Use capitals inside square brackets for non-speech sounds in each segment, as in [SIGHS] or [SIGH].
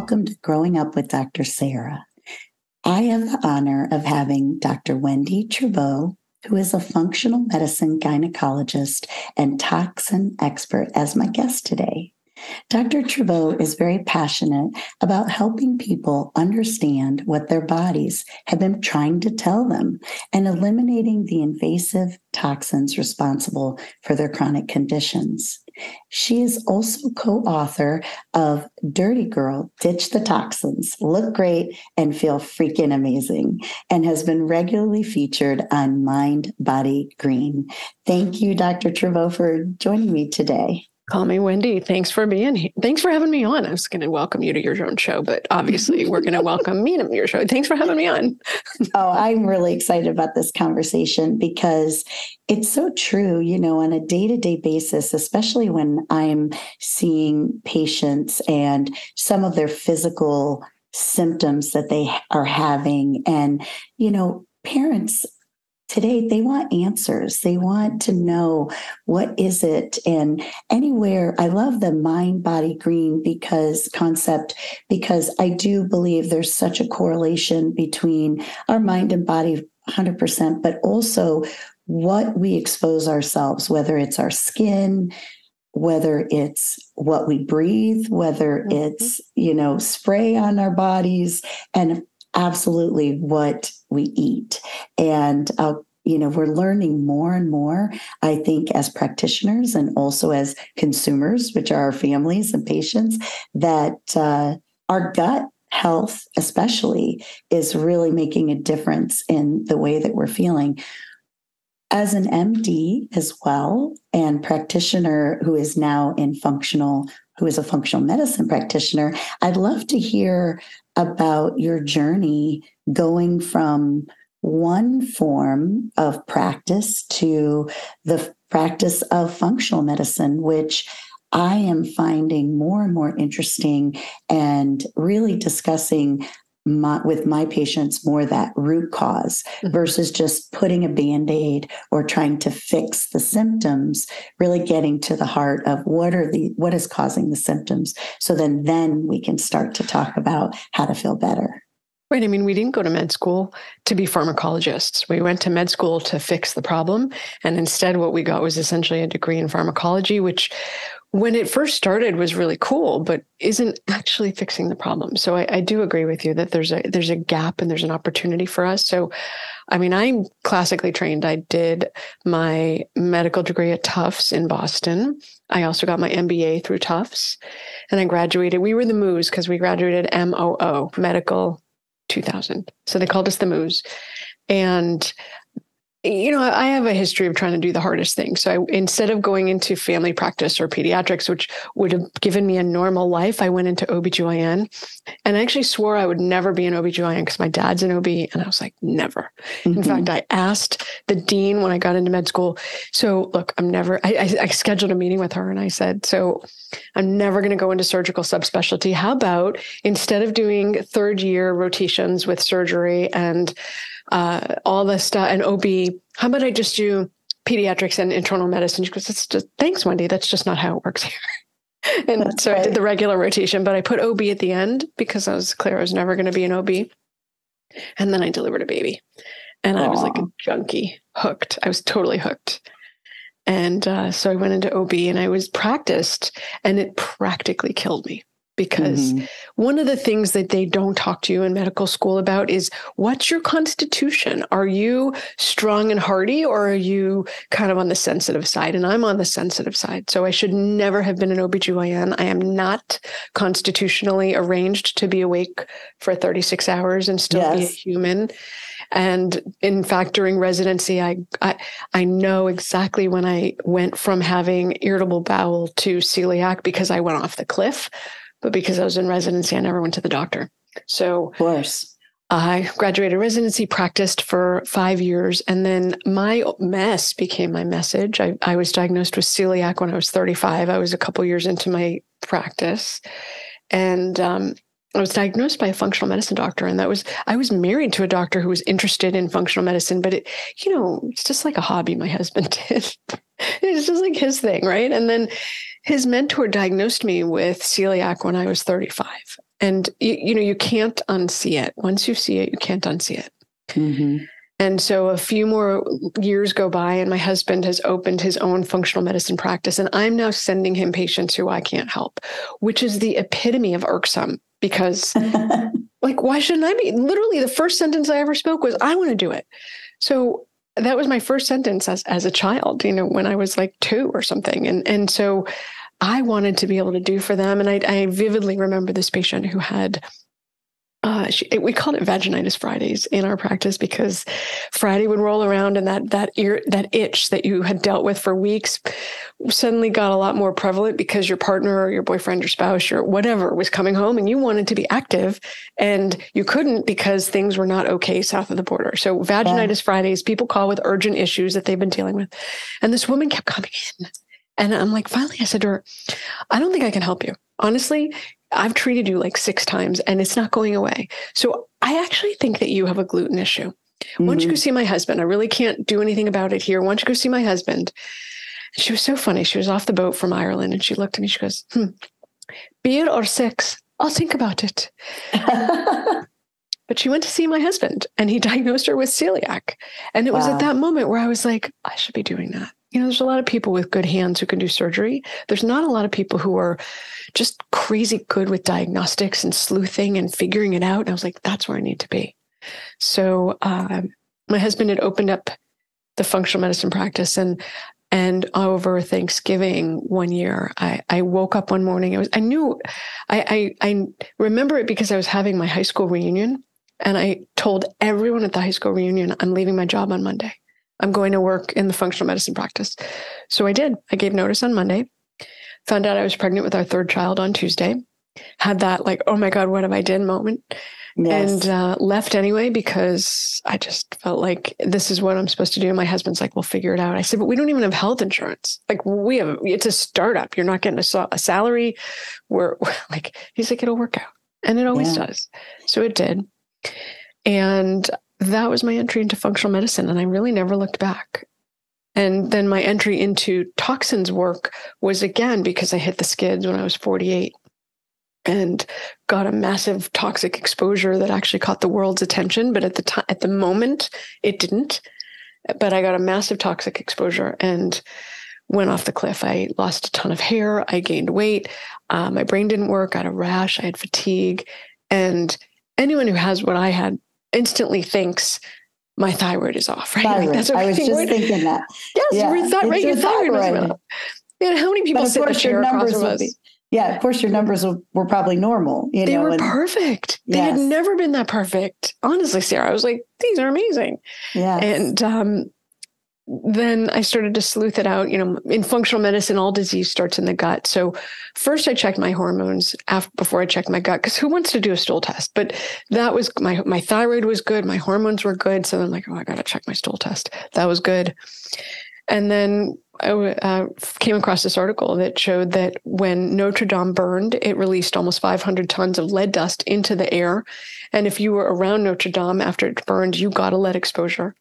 Welcome to Growing Up with Dr. Sarah. I have the honor of having Dr. Wendie Trubow, who is a functional medicine gynecologist and toxin expert, as my guest today. Dr. Trubow is very passionate about helping people understand what their bodies have been trying to tell them and eliminating the invasive toxins responsible for their chronic conditions. She is also co author of Dirty Girl Ditch the Toxins, Look Great, and Feel Freaking Amazing, and has been regularly featured on Mind Body Green. Thank you, Dr. Trubow, for joining me today. Call me Wendie. Thanks for being here. Thanks for having me on. I was going to welcome you to your own show, but obviously [LAUGHS] we're going to welcome me to your show. Thanks for having me on. [LAUGHS] oh, I'm really excited about this conversation because it's so true, you know, on a day to day basis, especially when I'm seeing patients and some of their physical symptoms that they are having. And, you know, parents today they want answers. They want to know what is it? And anywhere i love the mind body green because concept because i do believe there's such a correlation between our mind and body 100% but also what we expose ourselves whether it's our skin whether it's what we breathe whether mm-hmm. it's you know spray on our bodies. And absolutely what we eat. And uh, you know, we're learning more and more, I think, as practitioners and also as consumers, which are our families and patients, that uh, our gut health, especially, is really making a difference in the way that we're feeling. As an MD as well, and practitioner who is now in functional, who is a functional medicine practitioner, I'd love to hear about your journey going from one form of practice to the practice of functional medicine, which I am finding more and more interesting and really discussing my, with my patients more that root because mm-hmm. versus just putting a band-aid or trying to fix the symptoms really getting to the heart of what are the what is causing the symptoms so then then we can start to talk about how to feel better Right. I mean, we didn't go to med school to be pharmacologists. We went to med school to fix the problem. And instead, what we got was essentially a degree in pharmacology, which when it first started was really cool, but isn't actually fixing the problem. So I, I, do agree with you that there's a there's a gap and there's an opportunity for us. So I mean, I'm classically trained. I did my medical degree at Tufts in Boston. I also got my MBA through Tufts. And I graduated. We were the MOOs because we graduated MOO, medical 2000. So they called us the Moos. And you know, I have a history of trying to do the hardest thing. So I, instead of going into family practice or pediatrics, which would have given me a normal life, I went into OBGYN and I actually swore I would never be an OBGYN because my dad's an OB. And I was like, never. Mm-hmm. In fact, I asked the dean when I got into med school. So look, I'm never, I, I, I scheduled a meeting with her and I said, so I'm never going to go into surgical subspecialty. How about instead of doing third year rotations with surgery and uh, all the stuff and OB. How about I just do pediatrics and internal medicine? She goes, it's just, thanks, Wendie. That's just not how it works here. [LAUGHS] and That's so right. I did the regular rotation, but I put OB at the end because I was clear I was never going to be an OB. And then I delivered a baby. And Aww. I was like a junkie, hooked. I was totally hooked. And uh, so I went into OB and I was practiced, and it practically killed me because mm-hmm. one of the things that they don't talk to you in medical school about is what's your constitution? Are you strong and hardy or are you kind of on the sensitive side? And I'm on the sensitive side. So I should never have been an OBGYN. I am not constitutionally arranged to be awake for 36 hours and still yes. be a human. And in fact, during residency, I, I, I know exactly when I went from having irritable bowel to celiac because I went off the cliff but because I was in residency, I never went to the doctor. So, of course. I graduated residency, practiced for five years, and then my mess became my message. I, I was diagnosed with celiac when I was 35. I was a couple years into my practice. And um, I was diagnosed by a functional medicine doctor, and that was I was married to a doctor who was interested in functional medicine, but it, you know, it's just like a hobby my [LAUGHS] husband did. it's just like his thing, right? And then his mentor diagnosed me with celiac when I was 35. And you, you know, you can't unsee it. Once you see it, you can't unsee it. Mm-hmm. And so a few more years go by, and my husband has opened his own functional medicine practice. And I'm now sending him patients who I can't help, which is the epitome of irksome because, [LAUGHS] like, why shouldn't I be? Literally, the first sentence I ever spoke was, I want to do it. So that was my first sentence as, as a child, you know, when I was like two or something. And, and so I wanted to be able to do for them. And I, I vividly remember this patient who had uh, she, we called it vaginitis Fridays in our practice because Friday would roll around and that that ear that itch that you had dealt with for weeks suddenly got a lot more prevalent because your partner or your boyfriend, your spouse, your whatever was coming home and you wanted to be active and you couldn't because things were not okay south of the border. So vaginitis yeah. Fridays, people call with urgent issues that they've been dealing with, and this woman kept coming in. And I'm like, finally, I said to her, I don't think I can help you. Honestly, I've treated you like six times and it's not going away. So I actually think that you have a gluten issue. Mm-hmm. Why don't you go mm-hmm. see my husband? I really can't do anything about it here. Why don't you go see my husband? And she was so funny. She was off the boat from Ireland and she looked at me. She goes, hmm, beer or sex? I'll think about it. [LAUGHS] but she went to see my husband and he [LAUGHS] diagnosed her with celiac. And it wow. was at that moment where I was like, I should be doing that you know, there's a lot of people with good hands who can do surgery. There's not a lot of people who are just crazy good with diagnostics and sleuthing and figuring it out. And I was like, that's where I need to be. So um, my husband had opened up the functional medicine practice and and over Thanksgiving one year, I, I woke up one morning. It was I knew I, I I remember it because I was having my high school reunion and I told everyone at the high school reunion, I'm leaving my job on Monday. I'm going to work in the functional medicine practice. So I did. I gave notice on Monday, found out I was pregnant with our third child on Tuesday, had that like, oh my God, what have I done moment. Yes. And uh, left anyway because I just felt like this is what I'm supposed to do. My husband's like, we'll figure it out. I said, but we don't even have health insurance. Like we have, it's a startup. You're not getting a, a salary. We're, we're [LAUGHS] like, he's like, it'll work out. And it always yeah. does. So it did. And that was my entry into functional medicine. And I really never looked back. And then my entry into toxins work was again because I hit the skids when I was 48 and got a massive toxic exposure that actually caught the world's attention. But at the time, at the moment, it didn't. But I got a massive toxic exposure and went off the cliff. I lost a ton of hair. I gained weight. Uh, my brain didn't work. I had a rash. I had fatigue. And anyone who has what I had instantly thinks my thyroid is off, right? Like that's what I was just word. thinking that. Yes, yeah. your th- right, your thyroid, thyroid. off. Yeah, how many people sit in the chair across from us? yeah, of course, your numbers were probably normal. You they know, were and, perfect. They had never been that perfect. Honestly, Sarah, I was like, these are amazing. Yeah. And um, then I started to sleuth it out. You know, in functional medicine, all disease starts in the gut. So first, I checked my hormones after, before I checked my gut because who wants to do a stool test? But that was my my thyroid was good, my hormones were good. So I'm like, oh, I got to check my stool test. That was good. And then I uh, came across this article that showed that when Notre Dame burned, it released almost 500 tons of lead dust into the air. And if you were around Notre Dame after it burned, you got a lead exposure.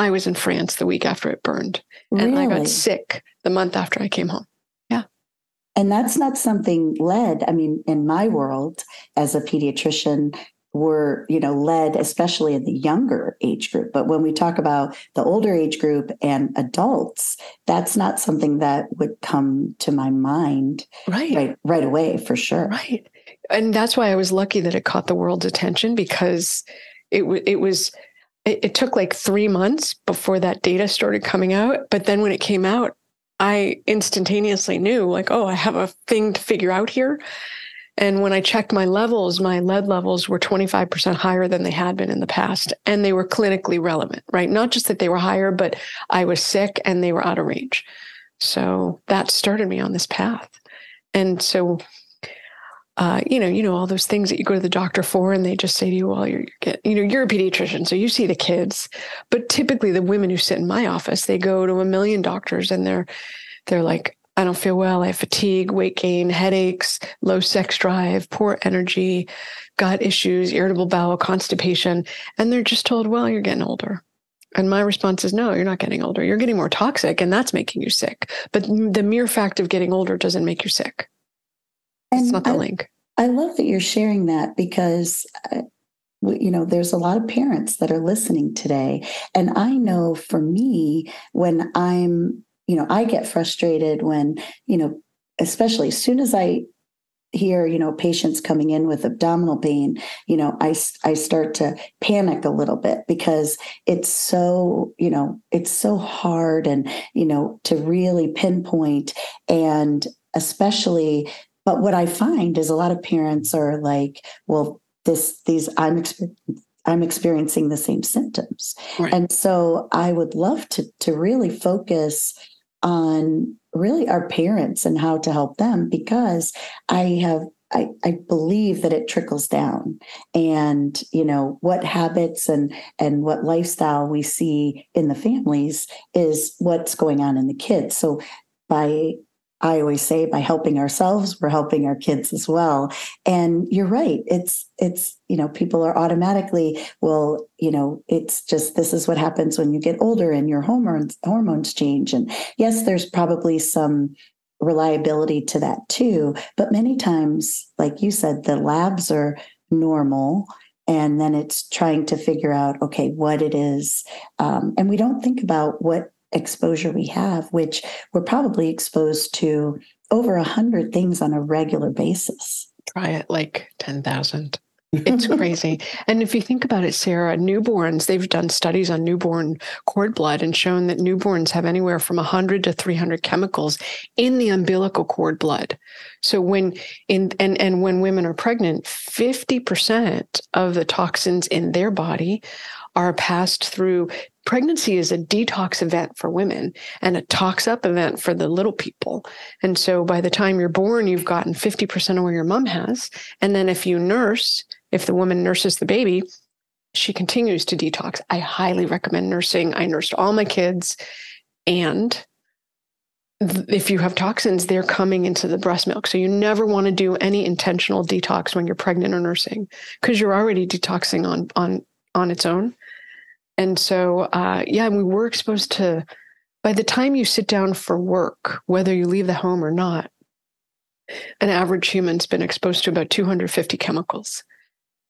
I was in France the week after it burned, and? I got sick the month after I came home. Yeah. And that's not something lead. I mean, in my world as a pediatrician, were you know led especially in the younger age group but when we talk about the older age group and adults that's not something that would come to my mind right right, right away for sure right and that's why I was lucky that it caught the world's attention because it was it was it, it took like three months before that data started coming out. But then when it came out, I instantaneously knew like, oh, I have a thing to figure out here. And when I checked my levels, my lead levels were 25% higher than they had been in the past. And they were clinically relevant, right? Not just that they were higher, but I was sick and they were out of range. So that started me on this path. And so uh, you know, you know, all those things that you go to the doctor for, and they just say to you, well, you're, you know, you're a pediatrician, so you see the kids. But typically, the women who sit in my office, they go to a million doctors, and they're they're like, I don't feel well. I have fatigue, weight gain, headaches, low sex drive, poor energy, gut issues, irritable bowel, constipation, and they're just told, well, you're getting older. And my response is, no, you're not getting older. You're getting more toxic, and that's making you sick. But the mere fact of getting older doesn't make you sick. It's not the I, link. I love that you're sharing that because uh, you know there's a lot of parents that are listening today and i know for me when i'm you know i get frustrated when you know especially as soon as i hear you know patients coming in with abdominal pain you know i i start to panic a little bit because it's so you know it's so hard and you know to really pinpoint and especially but what I find is a lot of parents are like, well, this, these, I'm I'm experiencing the same symptoms. Right. And so I would love to to really focus on really our parents and how to help them because I have I, I believe that it trickles down and you know what habits and and what lifestyle we see in the families is what's going on in the kids so by I always say by helping ourselves, we're helping our kids as well. And you're right. It's, it's, you know, people are automatically, well, you know, it's just this is what happens when you get older and your hormones, hormones change. And yes, there's probably some reliability to that too. But many times, like you said, the labs are normal and then it's trying to figure out okay what it is um, and we don't think about what exposure we have, which we're probably exposed to over a hundred things on a regular basis. Try it like 10,000. [LAUGHS] It's crazy. and if you think about it, Sarah, newborns, they've done studies on newborn cord blood and shown that newborns have anywhere from 100 to 300 chemicals in the umbilical cord blood. So when in and and when women are pregnant, 50% of the toxins in their body are passed through pregnancy is a detox event for women and a tox up event for the little people. And so by the time you're born, you've gotten 50% of what your mom has. And then if you nurse, if the woman nurses the baby, she continues to detox. I highly recommend nursing. I nursed all my kids. And if you have toxins, they're coming into the breast milk. So you never want to do any intentional detox when you're pregnant or nursing because you're already detoxing on on on its own. And so, uh, yeah, we were exposed to, by the time you sit down for work, whether you leave the home or not, an average human's been exposed to about 250 chemicals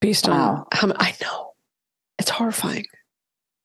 based wow. on how I know. It's horrifying.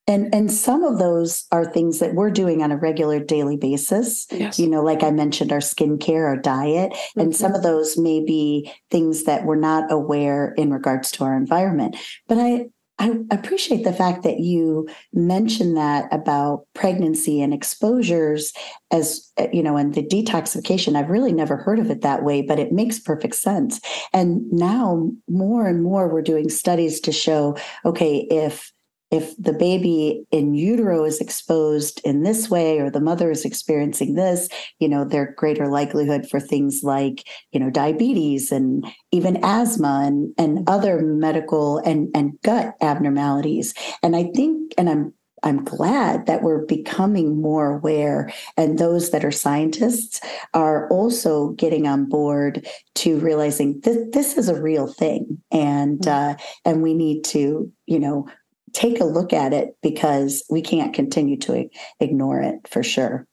And and some of those are things that we're doing on a regular daily basis. Yes. You know, like I mentioned, our skincare, our diet, mm-hmm. and some of those may be things that we're not aware in regards to our environment. But I I appreciate the fact that you mentioned that about pregnancy and exposures as uh, you know and the detoxification. I've really never heard of it that way but it makes perfect sense. And now more and more we're doing studies to show okay if if the baby in utero is exposed in this way or the mother is experiencing this you know there's greater likelihood for things like you know diabetes and even asthma and and other medical and and gut abnormalities and i think and i'm I'm glad that we're becoming more aware, and those that are scientists are also getting on board to realizing that this is a real thing, and mm-hmm. uh, and we need to, you know, take a look at it because we can't continue to ignore it for sure.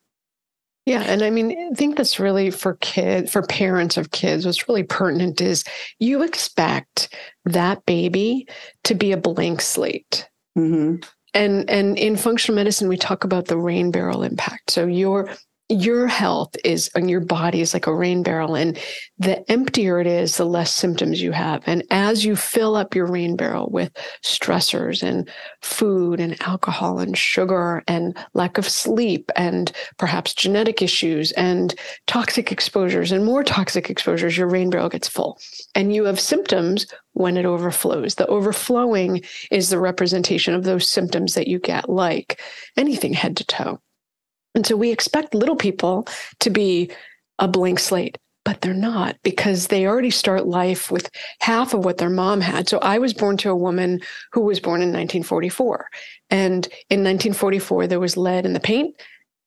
Yeah, and I mean, I think that's really for kids, for parents of kids, what's really pertinent is you expect that baby to be a blank slate. Mm-hmm. And and in functional medicine, we talk about the rain barrel impact. So you're your health is and your body is like a rain barrel and the emptier it is the less symptoms you have. And as you fill up your rain barrel with stressors and food and alcohol and sugar and lack of sleep and perhaps genetic issues and toxic exposures and more toxic exposures your rain barrel gets full. And you have symptoms when it overflows. The overflowing is the representation of those symptoms that you get like anything head to toe and so we expect little people to be a blank slate, but they're not because they already start life with half of what their mom had. So I was born to a woman who was born in 1944. And in 1944, there was lead in the paint,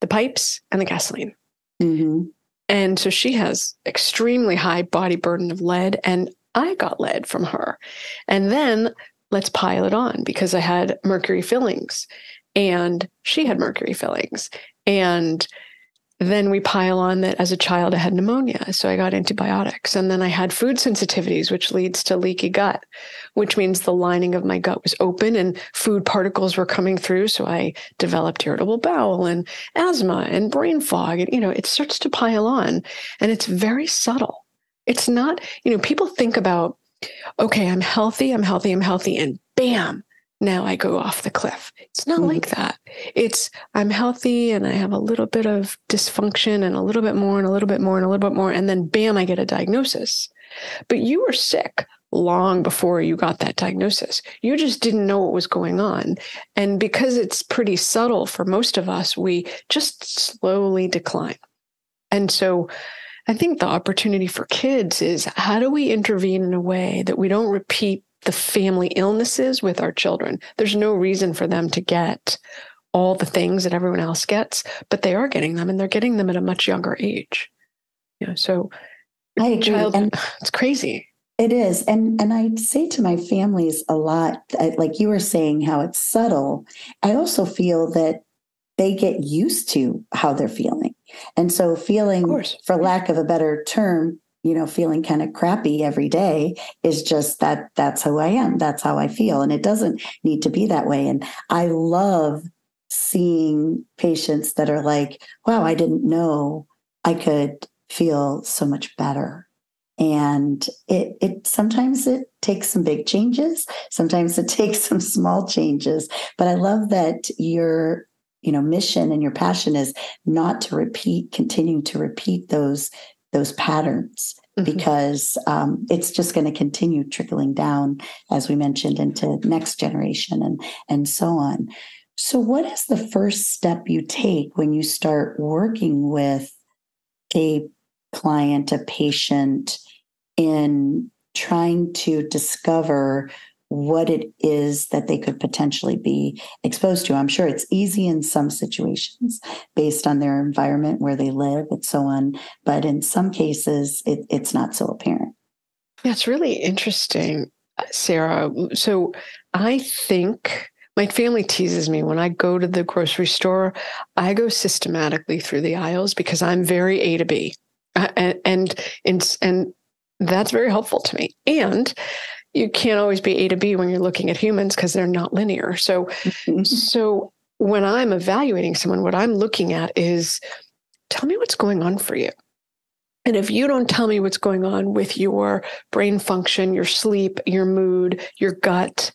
the pipes, and the gasoline. Mm-hmm. And so she has extremely high body burden of lead. And I got lead from her. And then let's pile it on because I had mercury fillings and she had mercury fillings. And then we pile on that as a child I had pneumonia. So I got antibiotics. And then I had food sensitivities, which leads to leaky gut, which means the lining of my gut was open and food particles were coming through. So I developed irritable bowel and asthma and brain fog. And, you know, it starts to pile on and it's very subtle. It's not, you know, people think about, okay, I'm healthy, I'm healthy, I'm healthy, and bam, now I go off the cliff. It's not mm-hmm. like that. It's I'm healthy and I have a little bit of dysfunction and a little bit more and a little bit more and a little bit more. And then bam, I get a diagnosis. But you were sick long before you got that diagnosis. You just didn't know what was going on. And because it's pretty subtle for most of us, we just slowly decline. And so I think the opportunity for kids is how do we intervene in a way that we don't repeat the family illnesses with our children. There's no reason for them to get all the things that everyone else gets, but they are getting them and they're getting them at a much younger age. You know, so I agree. Child, and [SIGHS] it's crazy. It is. And and I say to my families a lot, like you were saying, how it's subtle. I also feel that they get used to how they're feeling. And so feeling, for lack of a better term, you know feeling kind of crappy every day is just that that's who i am. That's how i feel. And it doesn't need to be that way. And i love seeing patients that are like wow i didn't know i could feel so much better. And it it sometimes it takes some big changes. Sometimes it [LAUGHS] takes some small changes. But i love that your you know mission and your passion is not to repeat continue to repeat those those patterns mm-hmm. because um, it's just going to continue trickling down, as we mentioned, into next generation and and so on. So, what is the first step you take when you start working with a client, a patient, in trying to discover what it is that they could potentially be exposed to. I'm sure it's easy in some situations based on their environment where they live and so on, but in some cases, it, it's not so apparent. That's really interesting, Sarah. So I think my family teases me when I go to the grocery store, I go systematically through the aisles because I'm very A to B. Uh, and, and, and, and that's very helpful to me. And you can't always be A to B when you're looking at humans because they're not linear. So, mm-hmm. so when I'm evaluating someone, what I'm looking at is tell me what's going on for you. And if you don't tell me what's going on with your brain function, your sleep, your mood, your gut,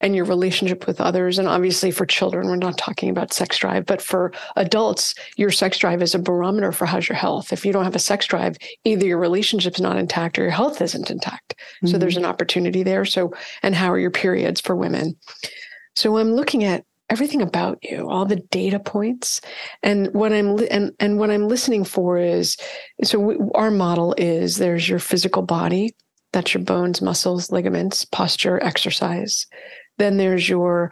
and your relationship with others. And obviously, for children, we're not talking about sex drive, but for adults, your sex drive is a barometer for how's your health. If you don't have a sex drive, either your relationship's not intact or your health isn't intact. Mm-hmm. So there's an opportunity there. So, and how are your periods for women? So I'm looking at everything about you all the data points and what i'm li- and and what i'm listening for is so we, our model is there's your physical body that's your bones muscles ligaments posture exercise then there's your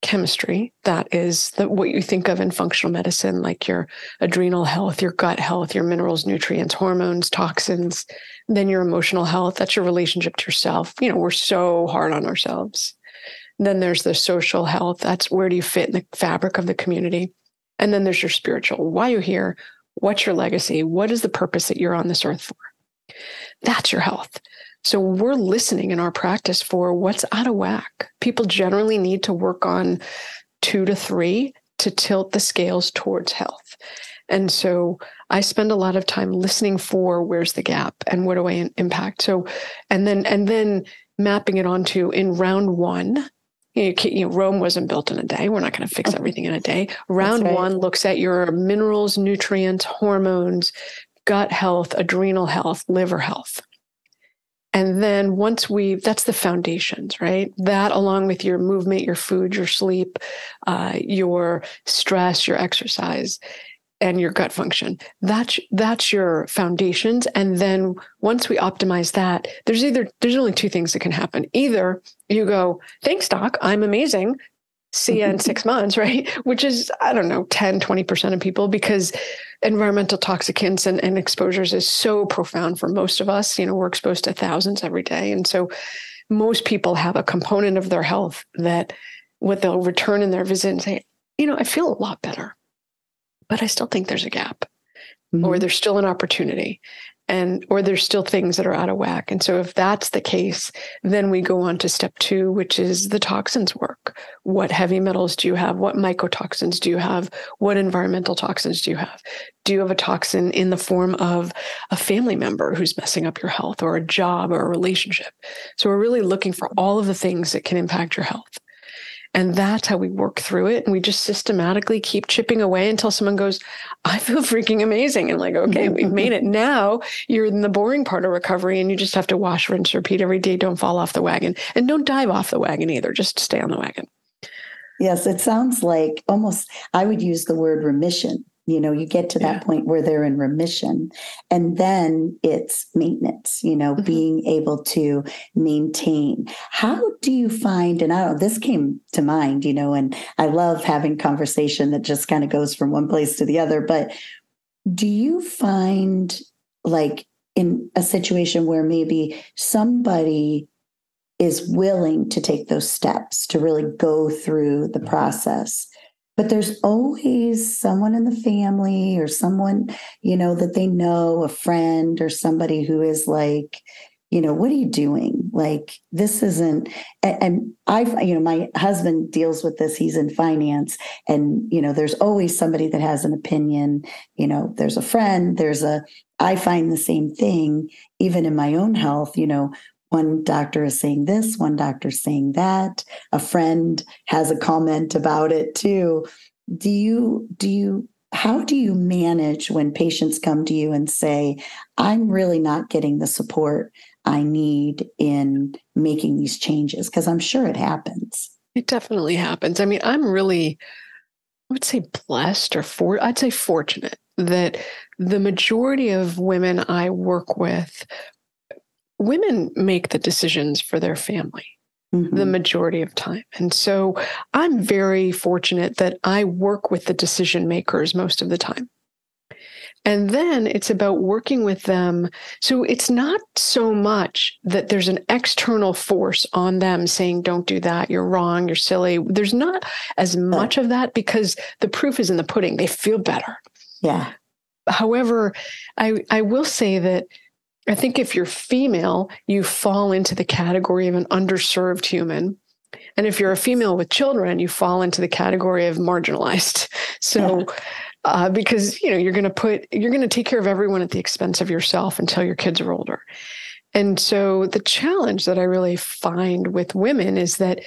chemistry. That is the, what you think of in functional medicine like your adrenal health your gut health your minerals nutrients hormones toxins then your emotional health. That's your relationship to yourself. You know we're so hard on ourselves. Then there's the social health. That's where do you fit in the fabric of the community? And then there's your spiritual. Why are you're here? What's your legacy? What is the purpose that you're on this earth for? That's your health so we're listening in our practice for what's out of whack. People generally need to work on two to three to tilt the scales towards health. And so I spend a lot of time listening for where's the gap and what do I impact. So, and then, and then mapping it onto in round one, you know, Rome wasn't built in a day. We're not going to fix mm-hmm. everything in a day. Round right. one looks at your minerals, nutrients, hormones, gut health, adrenal health, liver health. And then once we, that's the foundations, right? That along with your movement, your food, your sleep, uh, your stress, your exercise, and your gut function. That's that's your foundations. And then once we optimize that, there's either there's only two things that can happen. Either you go, thanks, doc, I'm amazing. See you in [LAUGHS] six months, right? Which is, I don't know, 10, 20% of people because environmental toxicants and, and exposures is so profound for most of us. You know, we're exposed to thousands every day. And so most people have a component of their health that what they'll return in their visit and say, you know, I feel a lot better, but I still think there's a gap mm-hmm. or there's still an opportunity and or there's still things that are out of whack. And so if that's the case then we go on to step two which is the toxins work. What heavy metals do you have? What mycotoxins do you have? What environmental toxins do you have? Do you have a toxin in the form of a family member who's messing up your health or a job or a relationship? So we're really looking for all of the things that can impact your health and that's how we work through it. And we just systematically keep chipping away until someone goes, I feel freaking amazing. And like, okay, we've [LAUGHS] made it. Now you're in the boring part of recovery and you just have to wash, rinse, repeat every day. Don't fall off the wagon and don't dive off the wagon either. Just stay on the wagon. Yes, it sounds like almost, I would use the word remission you know you get to that yeah. point where they're in remission and then it's maintenance you know mm-hmm. being able to maintain how do you find and i don't this came to mind you know and i love having conversation that just kind of goes from one place to the other but do you find like in a situation where maybe somebody is willing to take those steps to really go through the mm-hmm. process but there's always someone in the family or someone you know that they know a friend or somebody who is like you know what are you doing? Like this isn't and i've you know my husband deals with this he's in finance and you know there's always somebody that has an opinion. You know there's a friend there's a i find the same thing even in my own health you know one doctor is saying this, one doctor saying that. A friend has a comment about it too. Do you do you how do you manage when patients come to you and say, I'm really not getting the support I need in making these changes? Because I'm sure it happens. It definitely happens. I mean, I'm really, I would say blessed or for, I'd say fortunate that the majority of women I work with women make the decisions for their family mm-hmm. the majority of time. And so I'm very fortunate that I work with the decision makers most of the time. And then it's about working with them. So it's not so much that there's an external force on them saying, don't do that, you're wrong, you're silly. There's not as much of that because the proof is in the pudding. They feel better. Yeah. However, I, I will say that I think if you're female, you fall into the category of an underserved human. And if you're a female with children, you fall into the category of marginalized. [LAUGHS] So, uh, because you know you're going to put you're going to take care of everyone at the expense of yourself until your kids are older. And so the challenge that I really find with women is that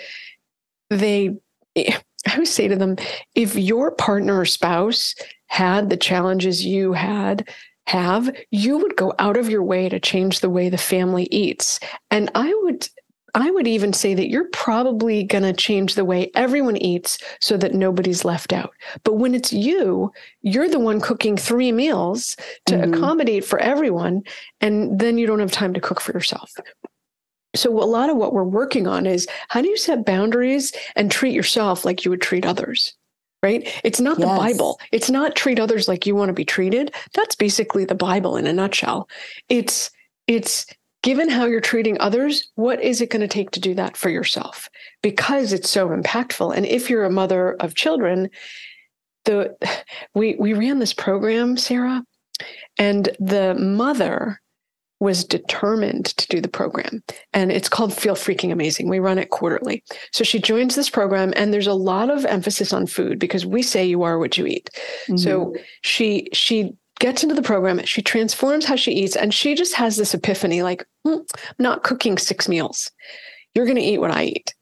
they I always say to them, if your partner or spouse had the challenges you had, have, you would go out of your way to change the way the family eats. And I would I would even say that you're probably going to change the way everyone eats so that nobody's left out. But when it's you, you're the one cooking three meals to mm-hmm. accommodate for everyone. And then you don't have time to cook for yourself. So, a lot of what we're working on is how do you set boundaries and treat yourself like you would treat others? Right? It's not yes. the Bible. It's not treat others like you want to be treated. That's basically the Bible in a nutshell. It's it's given how you're treating others, what is it going to take to do that for yourself? Because it's so impactful. And if you're a mother of children, the [SIGHS] we we ran this program, Sarah, and the mother was determined to do the program. And it's called Feel Freaking Amazing. We run it quarterly. So she joins this program, and there's a lot of emphasis on food because we say you are what you eat. Mm-hmm. So she she gets into the program, she transforms how she eats, and she just has this epiphany like, mm, I'm not cooking six meals. You're going to eat what I eat.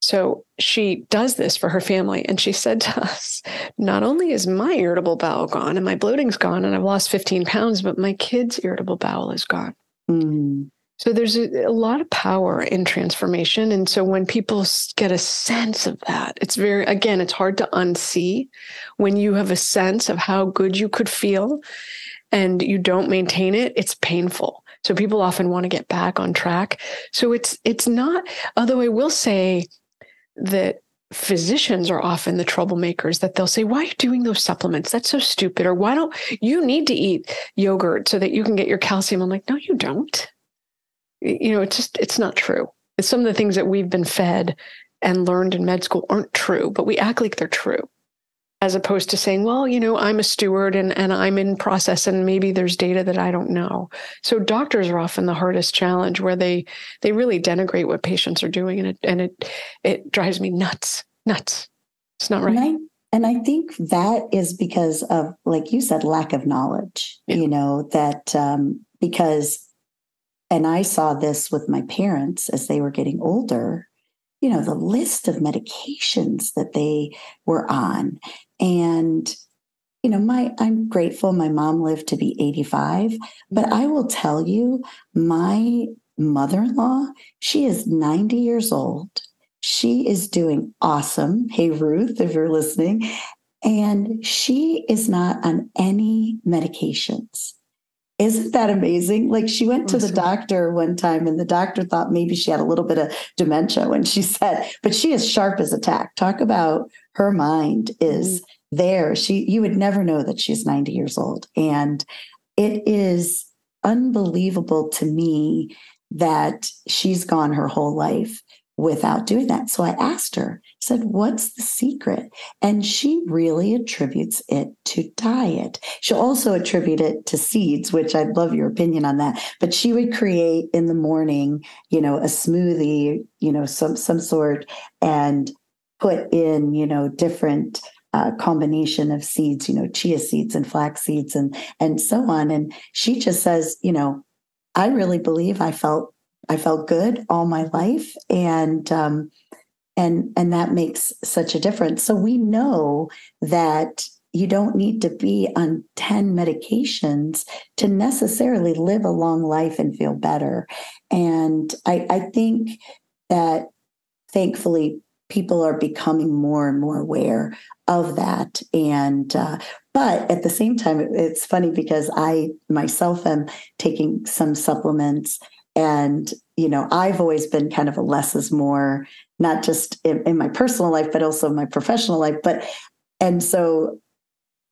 So she does this for her family. And she said to us, not only is my irritable bowel gone and my bloating's gone and I've lost 15 pounds, but my kid's irritable bowel is gone. Mm. So there's a, a, lot of power in transformation. And so when people get a sense of that, it's very, again, it's hard to unsee when you have a sense of how good you could feel and you don't maintain it, it's painful. So people often want to get back on track. So it's, it's not, although I will say, that physicians are often the troublemakers that they'll say, Why are you doing those supplements? That's so stupid. Or why don't you need to eat yogurt so that you can get your calcium? I'm like, No, you don't. You know, it's just, it's not true. Some of the things that we've been fed and learned in med school aren't true, but we act like they're true as opposed to saying, well, you know, I'm a steward and, and I'm in process and maybe there's data that I don't know. So doctors are often the hardest challenge where they they really denigrate what patients are doing and it and it it drives me nuts. Nuts. It's not right. And I, and I think that is because of, like you said, lack of knowledge, yeah. you know, that um, because and I saw this with my parents as they were getting older you know the list of medications that they were on and you know my i'm grateful my mom lived to be 85 but i will tell you my mother-in-law she is 90 years old. She is doing awesome. Hey ruth if you're listening. And she is not on any medications isn't that amazing? Like she went to the doctor one time and the doctor thought maybe she had a little bit of dementia when she [LAUGHS] said, but she is sharp as a tack. Talk about her mind is mm-hmm. there. She you would never know that she's 90 years old. And it is unbelievable to me that she's gone her whole life without doing that. So I asked her, said, What's the secret? And she really attributes it to diet. She'll also attribute it to seeds, which I'd love your opinion on that. But she would create in the morning, you know, a smoothie, you know, some some sort, and put in, you know, different uh, combination of seeds, you know, chia seeds and flax seeds and and so on. And she just says, you know, I really believe I felt I felt good all my life, and um, and and that makes such a difference. So we know that you don't need to be on 10 medications to necessarily live a long life and feel better. And I, I think that thankfully people are becoming more and more aware of that and uh, but at the same time it's funny because i myself am taking some supplements and, you know, I've always been kind of a less is more, not just in, in my personal life, but also my professional life. But, and so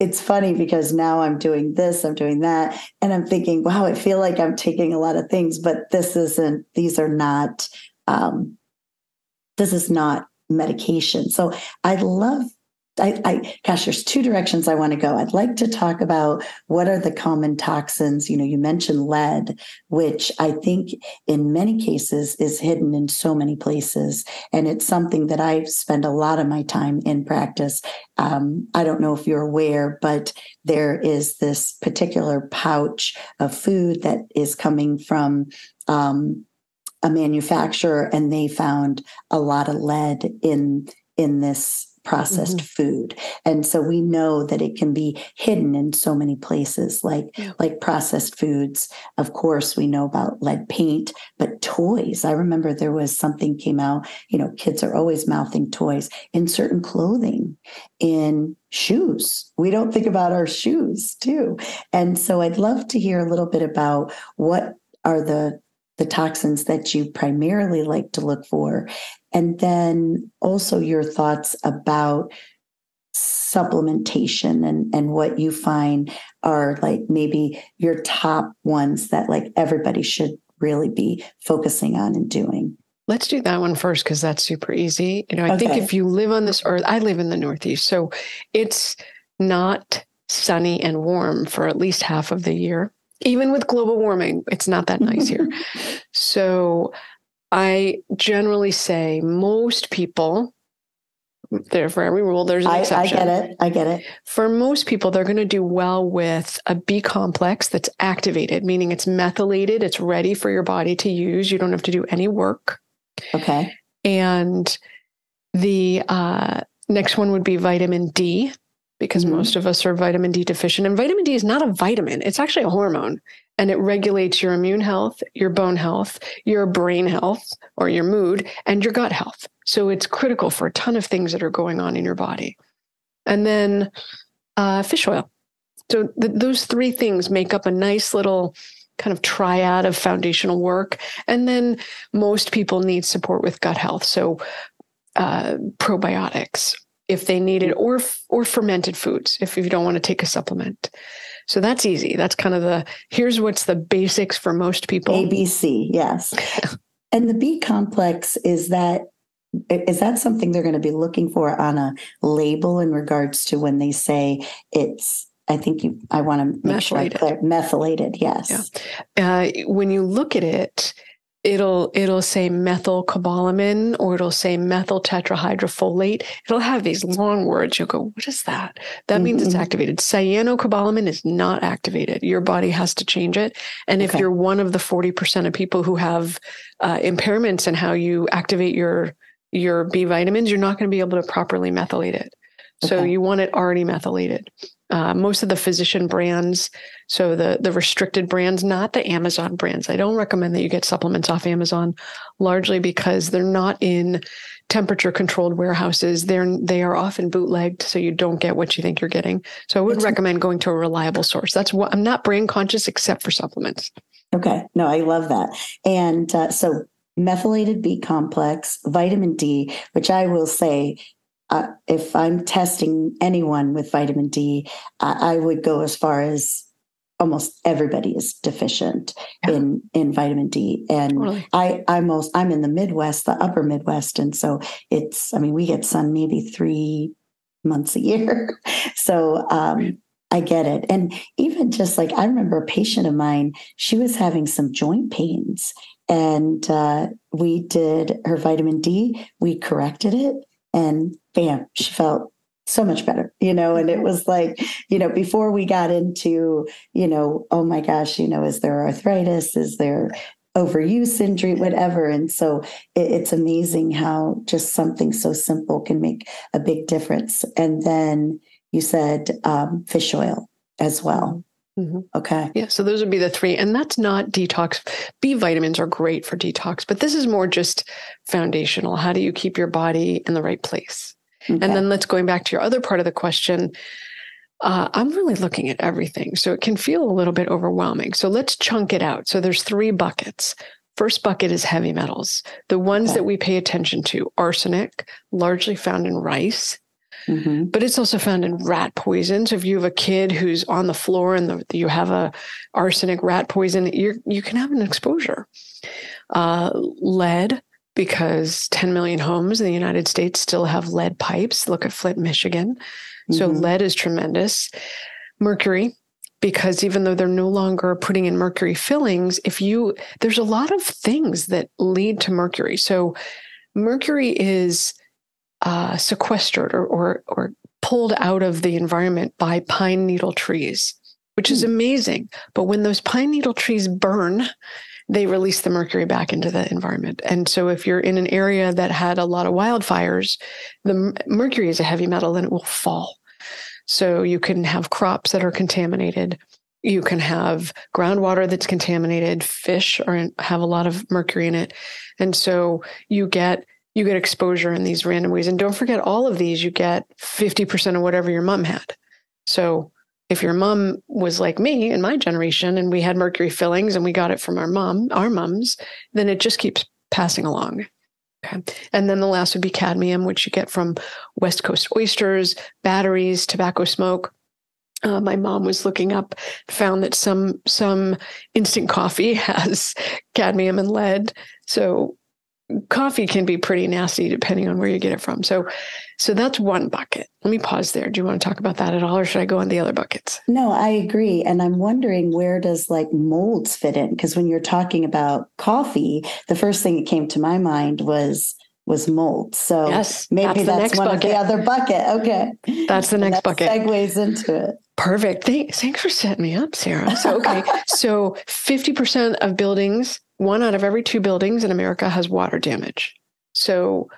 it's funny because now I'm doing this, I'm doing that, and I'm thinking, wow, I feel like I'm taking a lot of things, but this isn't, these are not, um, this is not medication. So I love I, I, gosh, there's two directions I want to go. I'd like to talk about what are the common toxins. You know, you mentioned lead, which I think in many cases is hidden in so many places. And it's something that I spend a lot of my time in practice. Um, I don't know if you're aware, but there is this particular pouch of food that is coming from um, a manufacturer, and they found a lot of lead in in this processed mm-hmm. food. And so we know that it can be hidden in so many places like yeah. like processed foods. Of course we know about lead paint but toys. I remember there was something came out you know kids are always mouthing toys in certain clothing in shoes. We don't think about our shoes too. And so i'd love to hear a little bit about what are the the toxins that you primarily like to look for and then also your thoughts about supplementation and, and what you find are like maybe your top ones that like everybody should really be focusing on and doing. Let's do that one first because that's super easy. You know, I okay. think if you live on this earth, I live in the Northeast, so it's not sunny and warm for at least half of the year. Even with global warming, it's not that nice here. [LAUGHS] so I generally say most people, there for every rule, there's an I, I exception. get it. I get it. For most people, they're going to do well with a B complex that's activated, meaning it's methylated, it's ready for your body to use. You don't have to do any work. Okay. And the uh, next one would be vitamin D, because Mhm. most of us are vitamin D deficient. And vitamin D is not a vitamin, it's actually a hormone. And it regulates your immune health, your bone health, your brain health, or your mood, and your gut health. So it's critical for a ton of things that are going on in your body. And then uh, fish oil. So th- those three things make up a nice little kind of triad of foundational work. And then most people need support with gut health. So uh, probiotics if they need it, or or fermented foods if you don't want to take a supplement. So that's easy. That's kind of the here's what's the basics for most people. ABC, yes. and the B complex is that is that something they're going to be looking for on a label in regards to when they say it's I think you I want to make sure I Methylated. clear methylated, yes. Yeah. Uh, when you look at it, it'll it'll say methylcobalamin or it'll say methyl tetrahydrofolate. It'll have these long words. You'll go, what is that? That means it's Mhm. activated. Cyanocobalamin is not activated. Your body has to change it. And if you're one of the 40% of people who have uh, impairments in how you activate your your B vitamins, you're not going to be able to properly methylate it. So Okay. you want it already methylated. Uh, most of the physician brands, so the the restricted brands, not the Amazon brands. I don't recommend that you get supplements off Amazon, largely because they're not in temperature controlled warehouses. They're they are often bootlegged, so you don't get what you think you're getting. So I would recommend going to a reliable source. That's what I'm not brand conscious except for supplements. Okay. No, I love that. And uh, so methylated B complex, vitamin D, which I will say, uh, if I'm testing anyone with vitamin D, I, I would go as far as almost everybody is deficient Yeah. in in vitamin D. And Totally. I I'm most I'm in the Midwest, the upper Midwest, and so it's I mean we get sun maybe three months a year, [LAUGHS] so um, I get it. And even just like I remember a patient of mine, she was having some joint pains, and uh, we did her vitamin D. We corrected it, and bam, she felt so much better, you know. And it was like, you know, before we got into, you know, oh my gosh, you know, is there arthritis? Is there overuse injury, whatever? And so it, it's amazing how just something so simple can make a big difference. And then you said um, fish oil as well. Mhm. Okay. Yeah, so those would be the three. And that's not detox. B vitamins are great for detox, but this is more just foundational. How do you keep your body in the right place? Okay. And then let's going back to your other part of the question. Uh, I'm really looking at everything. So it can feel a little bit overwhelming. So let's chunk it out. So there's three buckets. First bucket is heavy metals, the ones Okay. that we pay attention to arsenic, largely found in rice, Mhm. but it's also found in rat poison. So if you have a kid who's on the floor and the, you have a arsenic rat poison, you you can have an exposure. Uh, lead, because 10 million homes in the United States still have lead pipes. Look at Flint, Michigan. So Mhm. lead is tremendous. Mercury, because even though they're no longer putting in mercury fillings, if you there's a lot of things that lead to mercury. So mercury is uh, sequestered or, or or pulled out of the environment by pine needle trees, which is Hmm. amazing. But when those pine needle trees burn, they release the mercury back into the environment. And so if you're in an area that had a lot of wildfires, the mercury is a heavy metal and it will fall. So you can have crops that are contaminated. You can have groundwater that's contaminated. Fish are have a lot of mercury in it, and so you get you get exposure in these random ways. And don't forget, all of these you get fifty percent of whatever your mom had. So if your mom was like me in my generation, and we had mercury fillings, and we got it from our mom, our mums, then it just keeps passing along. Okay. And then the last would be cadmium, which you get from West Coast oysters, batteries, tobacco smoke. Uh, my mom was looking up, found that some some instant coffee [LAUGHS] has cadmium and lead. So coffee can be pretty nasty depending on where you get it from. So, so that's one bucket. Let me pause there. Do you want to talk about that at all, or should I go on the other buckets? No, I agree, and I'm wondering where does like molds fit in? Because when you're talking about coffee, the first thing that came to my mind was was mold. So yes, maybe that's, that's one bucket. of the other bucket. Okay, that's the next bucket. Segues into it. Perfect. Thanks, thanks for setting me up, Sarah. So okay, [LAUGHS] so 50% of buildings one out of every two buildings in America has water damage. So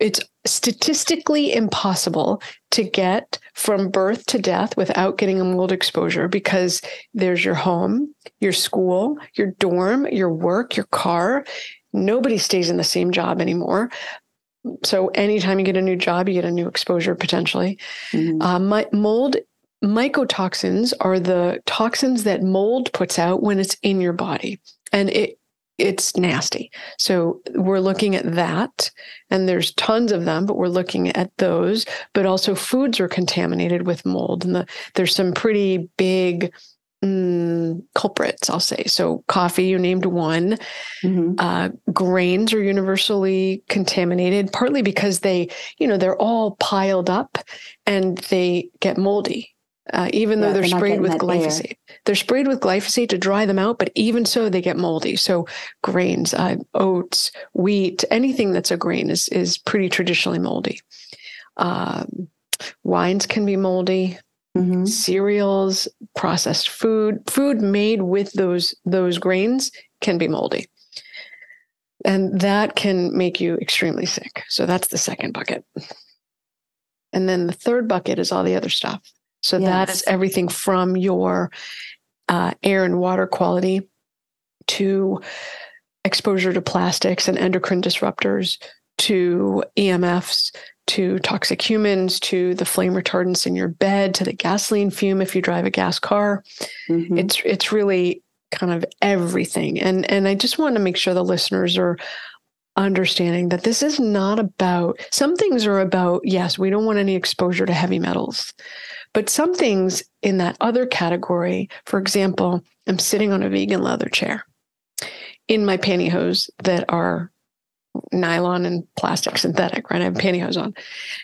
it's statistically impossible to get from birth to death without getting a mold exposure because there's your home, your school, your dorm, your work, your car. Nobody stays in the same job anymore. So anytime you get a new job, you get a new exposure potentially. Mm-hmm. Uh, my, mold mycotoxins are the toxins that mold puts out when it's in your body. And it it's nasty. So we're looking at that, and there's tons of them, but we're looking at those. But also, foods are contaminated with mold, and the, there's some pretty big mm, culprits, I'll say. So, coffee, you named one. Mm-hmm. Uh, grains are universally contaminated, partly because they, you know, they're all piled up and they get moldy uh, even yeah, though they're, they're sprayed with glyphosate. Air. They're sprayed with glyphosate to dry them out, but even so, they get moldy. So grains, uh, oats, wheat, anything that's a grain is is pretty traditionally moldy. Um, wines can be moldy. Mm-hmm. Cereals, processed food, food made with those those grains can be moldy. And that can make you extremely sick. So that's the second bucket. And then the third bucket is all the other stuff so yes. that is everything from your uh, air and water quality to exposure to plastics and endocrine disruptors to EMFs to toxic humans to the flame retardants in your bed to the gasoline fume if you drive a gas car. Mm-hmm. It's it's really kind of everything. And and I just want to make sure the listeners are understanding that this is not about some things are about yes, we don't want any exposure to heavy metals. But some things in that other category, for example, I'm sitting on a vegan leather chair in my pantyhose that are nylon and plastic synthetic, right? I have pantyhose on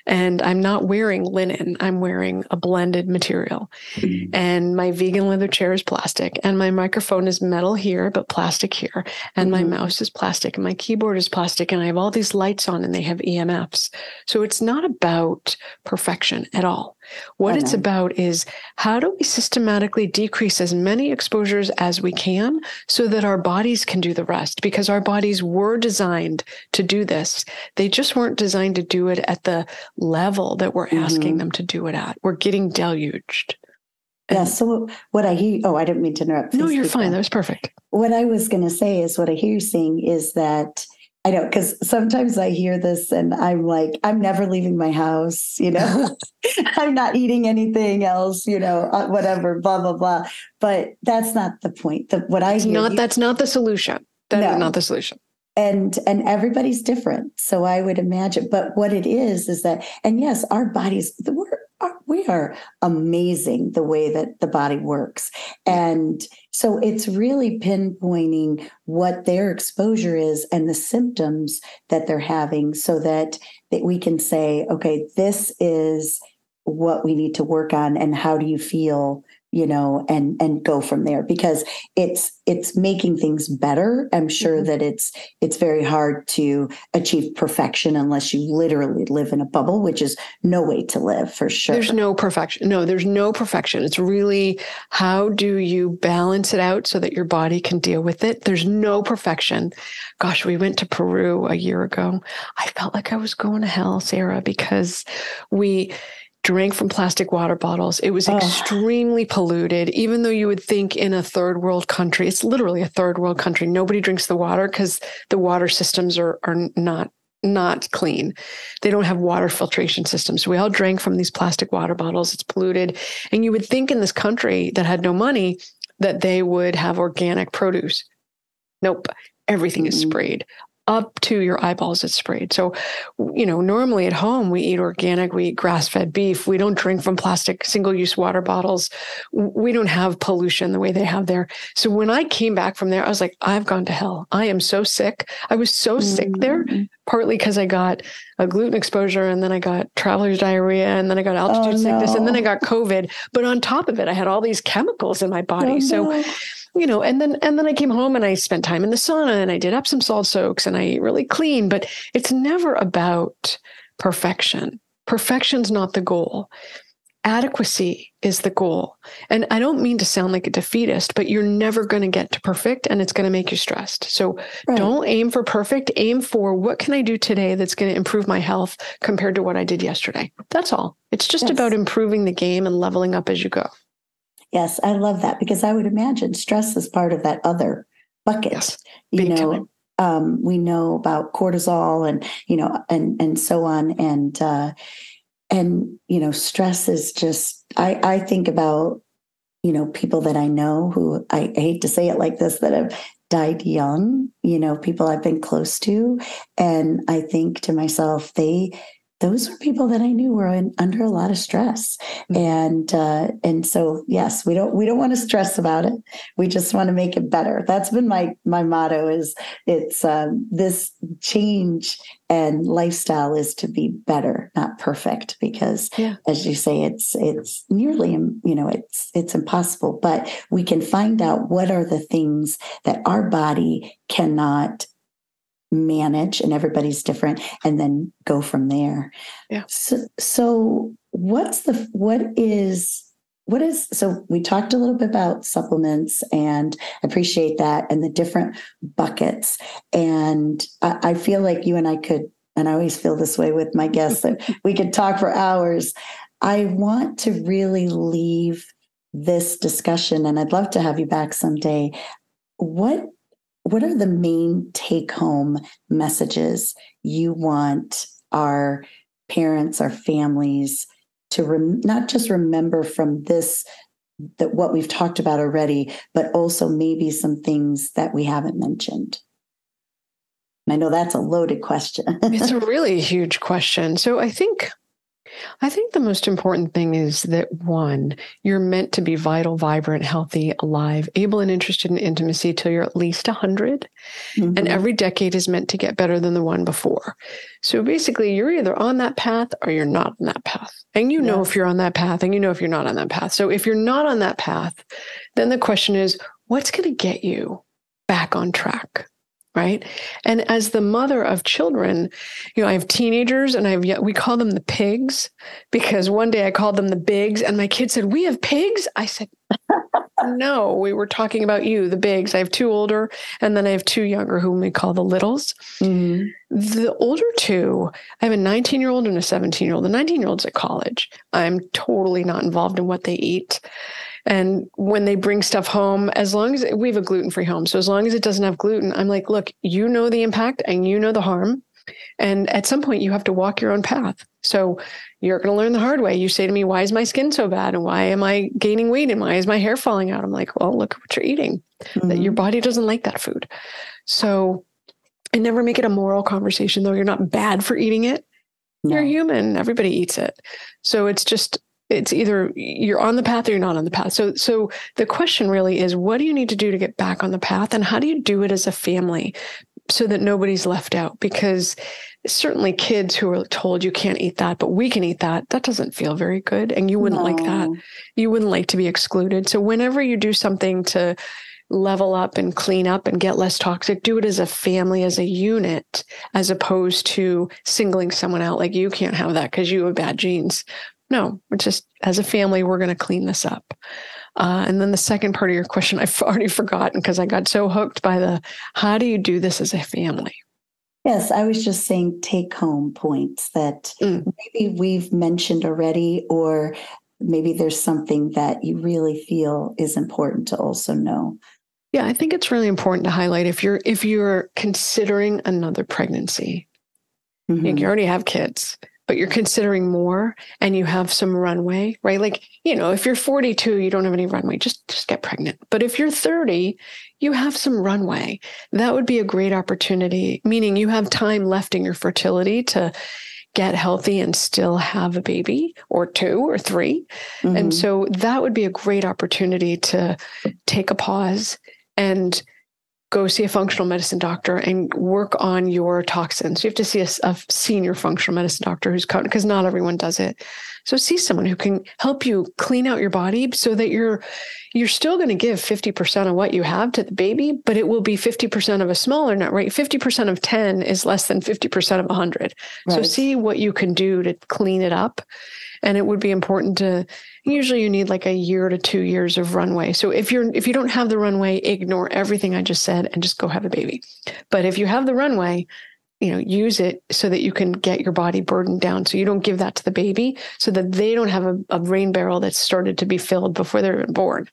and I'm not wearing linen. I'm wearing a blended material. Mm-hmm. And my vegan leather chair is plastic and my microphone is metal here, but plastic here. And mm-hmm. my mouse is plastic and my keyboard is plastic. And I have all these lights on and they have EMFs. So it's not about perfection at all. What it's about is how do we systematically decrease as many exposures as we can so that our bodies can do the rest? Because our bodies were designed to do this. They just weren't designed to do it at the level that we're mm-hmm. asking them to do it at. We're getting deluged. And yeah. So what I hear, oh, I didn't mean to interrupt. no, you're fine. That was perfect. What I was going to say is what I hear you saying is that I know because sometimes I hear this and I'm like, I'm never leaving my house, you know, [LAUGHS] [LAUGHS] I'm not eating anything else, you know, uh, whatever, blah, blah, blah. But that's not the point. The, what I hear. Not, you, that's not the solution. That no. is not the solution. And and everybody's different. So I would imagine. But what it is is that, and yes, our bodies, we're we are amazing the way that the body works. And so it's really pinpointing what their exposure is and the symptoms that they're having so that, that we can say, okay, this is what we need to work on and how do you feel you know and and go from there because it's it's making things better. I'm sure mm-hmm. that it's it's very hard to achieve perfection unless you literally live in a bubble which is no way to live for sure. there's no perfection no there's no perfection. It's really how do you balance it out so that your body can deal with it? There's no perfection. Gosh we went to peru a year ago. I felt like i was going to hell sarah because we drank from plastic water bottles. It was oh. extremely polluted, even though you would think in a third world country, it's literally a third world country. Nobody drinks the water because the water systems are, are not not clean. They don't have water filtration systems. We all drank from these plastic water bottles. It's polluted. And you would think in this country that had no money that they would have organic produce. Nope. Everything mm-hmm. is sprayed up to your eyeballs it's sprayed. So you know normally at home we eat organic we eat grass-fed beef. We don't drink from plastic single-use water bottles. We don't have pollution the way they have there. So when i came back from there i was like i've gone to hell. I am so sick. I was so mm-hmm. sick there mm-hmm. partly because i got a gluten exposure and then i got traveler's diarrhea and then i got altitude oh, sickness no. and then i got covid. But on top of it i had all these chemicals in my body. Oh, so no you know, and then and then I came home and I spent time in the sauna and I did Epsom salt soaks and I ate really clean. But it's never about perfection. Perfection's not the goal. Adequacy is the goal. And I don't mean to sound like a defeatist, but you're never going to get to perfect and it's going to make you stressed. So right. don't aim for perfect. Aim for what can I do today that's going to improve my health compared to what I did yesterday. That's all. It's just yes. about improving the game and leveling up as you go. Yes, I love that because I would imagine stress is part of that other bucket. Yes, you know, um, we know about cortisol and you know and and so on and uh, and you know stress is just I I think about you know people that I know who I, I hate to say it like this that have died young you know people I've been close to and I think to myself they those were people that I knew were in, under a lot of stress, mm-hmm. and uh, and so yes, we don't we don't want to stress about it. We just want to make it better. That's been my my motto. Is it's um, this change and lifestyle is to be better, not perfect, because yeah. as you say, it's it's nearly you know it's it's impossible. But we can find out what are the things that our body cannot manage and everybody's different and then go from there. Yeah. So, so what's the what is what is so we talked a little bit about supplements and appreciate that and the different buckets. And I, I feel like you and i could and i always feel this way with my guests that [LAUGHS] we could talk for hours. I want to really leave this discussion and i'd love to have you back someday. What what are the main take home messages you want our parents, our families to rem- not just remember from this that what we've talked about already, but also maybe some things that we haven't mentioned? I know that's a loaded question. it's a [LAUGHS] really huge question. So I think I think the most important thing is that one, you're meant to be vital, vibrant, healthy, alive, able and interested in intimacy till you're at least 100. Mm-hmm. And every decade is meant to get better than the one before. So basically, you're either on that path or you're not on that path. And you know if you're on that path and you know if you're not on that path. So if you're not on that path, then the question is, what's going to get you back on track? Right? And as the mother of children you know i have teenagers and i've we call them the pigs because one day i called them the bigs and my kid said we have pigs? I said no we were talking about you the bigs. I have two older and then i have two younger whom we call the littles. Mm-hmm. the older two i have a 19 year old and a 17 year old the 19 year old's at college. I'm totally not involved in what they eat and when they bring stuff home, as long as we have a gluten free home, so as long as it doesn't have gluten, I'm like, look, you know the impact and you know the harm. And at some point, you have to walk your own path. So you're going to learn the hard way. You say to me, why is my skin so bad? And why am I gaining weight? And why is my hair falling out? I'm like, well, look at what you're eating. Mm-hmm. That your body doesn't like that food. So I never make it a moral conversation, though. You're not bad for eating it. No. You're human. Everybody eats it. So it's just it's either you're on the path or you're not on the path. So so the question really is what do you need to do to get back on the path and how do you do it as a family so that nobody's left out because certainly kids who are told you can't eat that but we can eat that that doesn't feel very good and you wouldn't no. like that. You wouldn't like to be excluded. So whenever you do something to level up and clean up and get less toxic do it as a family as a unit as opposed to singling someone out like you can't have that because you have bad genes no, we're just as a family, we're going to clean this up. Uh, and then the second part of your question, I've [LAUGHS] already forgotten because I got so hooked by the how do you do this as a family? Yes, I was just saying take home points that mm. maybe we've mentioned already, or maybe there's something that you really feel is important to also know. Yeah, I think it's really important to highlight if you're if you're considering another pregnancy, mm-hmm. you already have kids but you're considering more and you have some runway, right? Like, you know, if you're 42, you don't have any runway, just just get pregnant. But if you're 30, you have some runway. That would be a great opportunity, meaning you have time left in your fertility to get healthy and still have a baby or two or 3 mm-hmm. And so that would be a great opportunity to take a pause and go see a functional medicine doctor and work on your toxins. You have to see a, a senior functional medicine doctor who's because not everyone does it. So see someone who can help you clean out your body so that you're you're still going to give 50% of what you have to the baby, but it will be 50% of a smaller nut, right? 50% of 10 is less than 50% of 100. Right. So see what you can do to clean it up. And it would be important to usually you need like a year to 2 years of runway. So if you're if you don't have the runway, ignore everything I just said and just go have a baby. But if you have the runway, you know use it so that you can get your body burdened down so you don't give that to the baby so that they don't have a, a rain barrel that's started to be filled before they're even born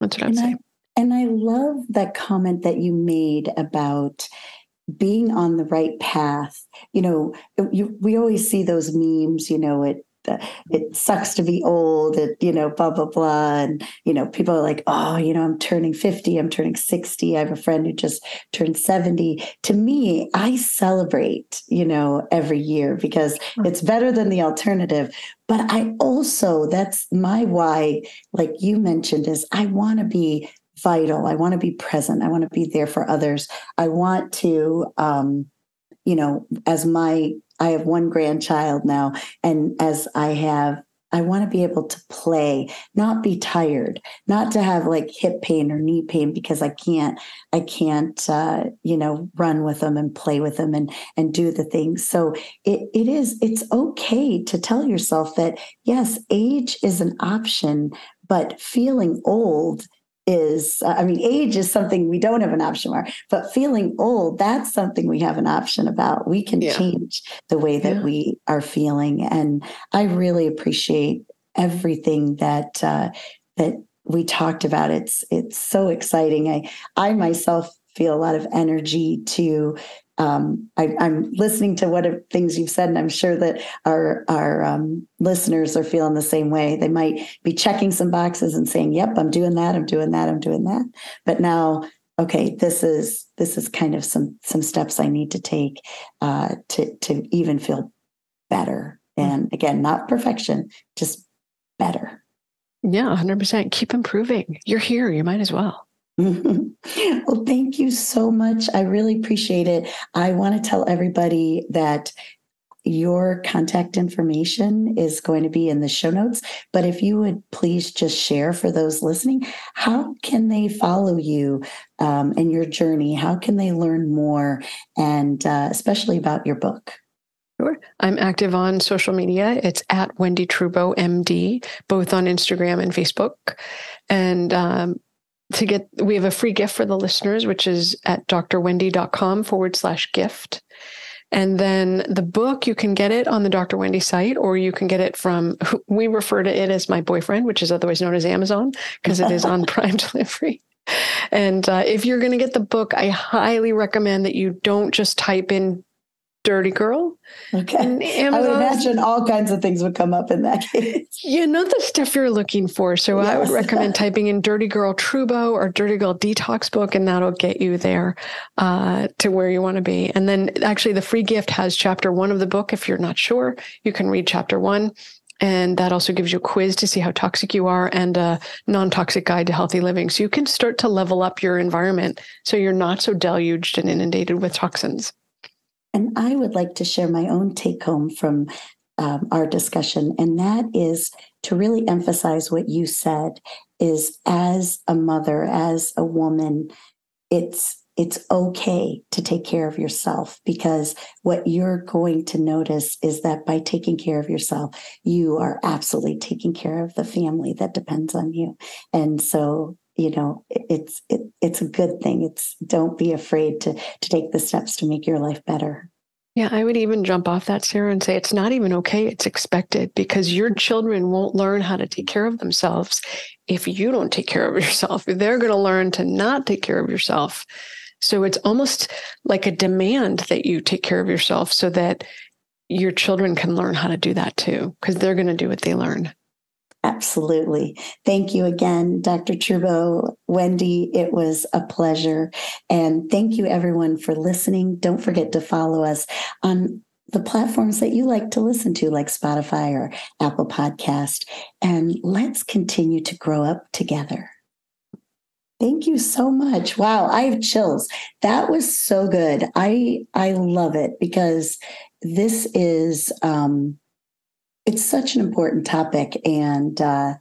that's what i'm saying and i love that comment that you made about being on the right path you know you, we always see those memes you know it it sucks to be old it you know blah blah blah. And you know people are like oh you know i'm turning 50 i'm turning 60 i have a friend who just turned 70 to me i celebrate you know every year because it's better than the alternative. But i also that's my why like you mentioned is i want to be vital. I want to be present. I want to be there for others. I want to um you know as my I have one grandchild now, and as I have, I want to be able to play, not be tired, not to have like hip pain or knee pain because I can't, I can't, uh, you know, run with them and play with them and and do the things. So it it is, it's okay to tell yourself that yes, age is an option, but feeling old is uh, i mean age is something we don't have an option for but feeling old that's something we have an option about we can yeah. change the way that yeah. we are feeling and i really appreciate everything that uh, that we talked about it's it's so exciting i i myself feel a lot of energy to um, I, am listening to what things you've said, and I'm sure that our our um, listeners are feeling the same way. They might be checking some boxes and saying, "Yep, I'm doing that. I'm doing that. I'm doing that." But now, okay, this is this is kind of some some steps I need to take uh, to to even feel better. Mm-hmm. And again, not perfection, just better. Yeah, 100%. Keep improving. You're here. You might as well. [LAUGHS] well, thank you so much. I really appreciate it. I want to tell everybody that your contact information is going to be in the show notes. But if you would please just share for those listening, how can they follow you um, in your journey? How can they learn more, and uh, especially about your book? Sure. I'm active on social media. It's at Wendie Trubow MD, both on Instagram and Facebook. And um, to get we have a free gift for the listeners which is at drwendie.com forward slash gift. And then the book you can get it on the dr wendie site or you can get it from [LAUGHS] we refer to it as my boyfriend which is otherwise known as amazon because it is [LAUGHS] on prime delivery. And uh, if you're going to get the book i highly recommend that you don't just type in dirty girl. Okay. I would imagine all kinds of things would come up in that case. You know the stuff you're looking for. So yes. I would recommend [LAUGHS] typing in Dirty Girl Trubow or Dirty Girl Detox Book, and that'll get you there uh, to where you want to be. And then actually, the free gift has chapter one of the book. If you're not sure, you can read chapter one. And that also gives you a quiz to see how toxic you are and a non toxic guide to healthy living. So you can start to level up your environment so you're not so deluged and inundated with toxins. And I would like to share my own take home from um, our discussion, and that is to really emphasize what you said is as a mother, as a woman, it's it's okay to take care of yourself because what you're going to notice is that by taking care of yourself, you are absolutely taking care of the family that depends on you. And so you know it's it, it's a good thing. It's don't be afraid to to take the steps to make your life better. Yeah i would even jump off that sarah and say it's not even okay. It's expected because your children won't learn how to take care of themselves if you don't take care of [LAUGHS] yourself. They're going to learn to not take care of yourself. So it's almost like a demand that you take care of yourself so that your children can learn how to do that too, because they're going to do what they learn. Absolutely. Thank you again, Dr. Trubow. Wendie, it was a pleasure. And thank you, everyone, for listening. Don't forget to follow us on the platforms that you like to listen to, like Spotify or Apple Podcast. And let's continue to grow up together. Thank you so much. Wow, I have chills. That was so good. I I love it because this is um it's such an important topic and uh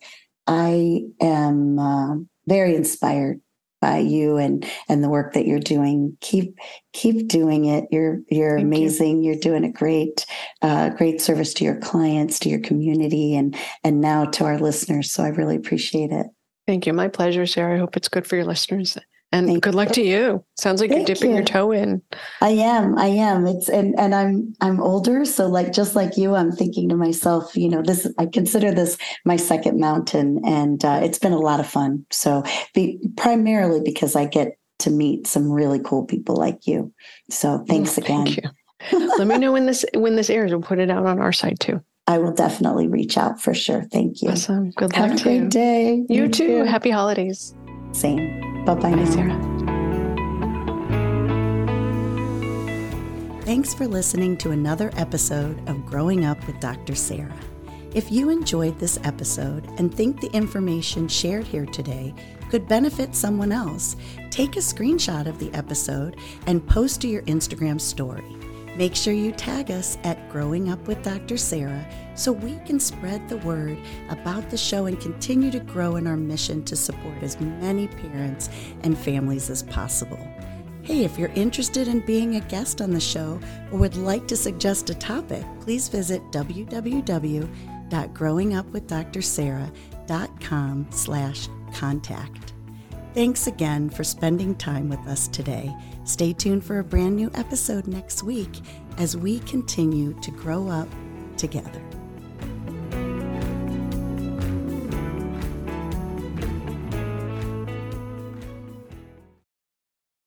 I am uh, very inspired by you and and the work that you're doing. Keep keep doing it. You're you're Thank amazing. You. are doing a great uh, great service to your clients, to your community, and and now to our listeners. So I really appreciate it. Thank you. My pleasure, Sarah. I hope it's good for your listeners. And Thank good luck you. to you. Sounds like Thank you're dipping you. your toe in. I am. I am. It's and and I'm I'm older, so like just like you, I'm thinking to myself, you know, this I consider this my second mountain, and uh, it's been a lot of fun. So be, primarily because I get to meet some really cool people like you. So thanks oh, again. Thank you. Let me know when this when this airs. We'll put it out on our side too. I will definitely reach out for sure. Thank you. Awesome. Good luck. Have a great you. day. You, you too. too. Happy holidays. Same. Bye bye, Sarah. Thanks for listening to another episode of Growing Up with Dr. Sarah. If you enjoyed this episode and think the information shared here today could benefit someone else, take a screenshot of the episode and post to your Instagram story. Make sure you tag us at Growing Up with Dr. Sarah so we can spread the word about the show and continue to grow in our mission to support as many parents and families as possible. Hey, if you're interested in being a guest on the show or would like to suggest a topic, please visit www.growingupwithdrsarah.com slash contact. Thanks again for spending time with us today. Stay tuned for a brand new episode next week as we continue to grow up together.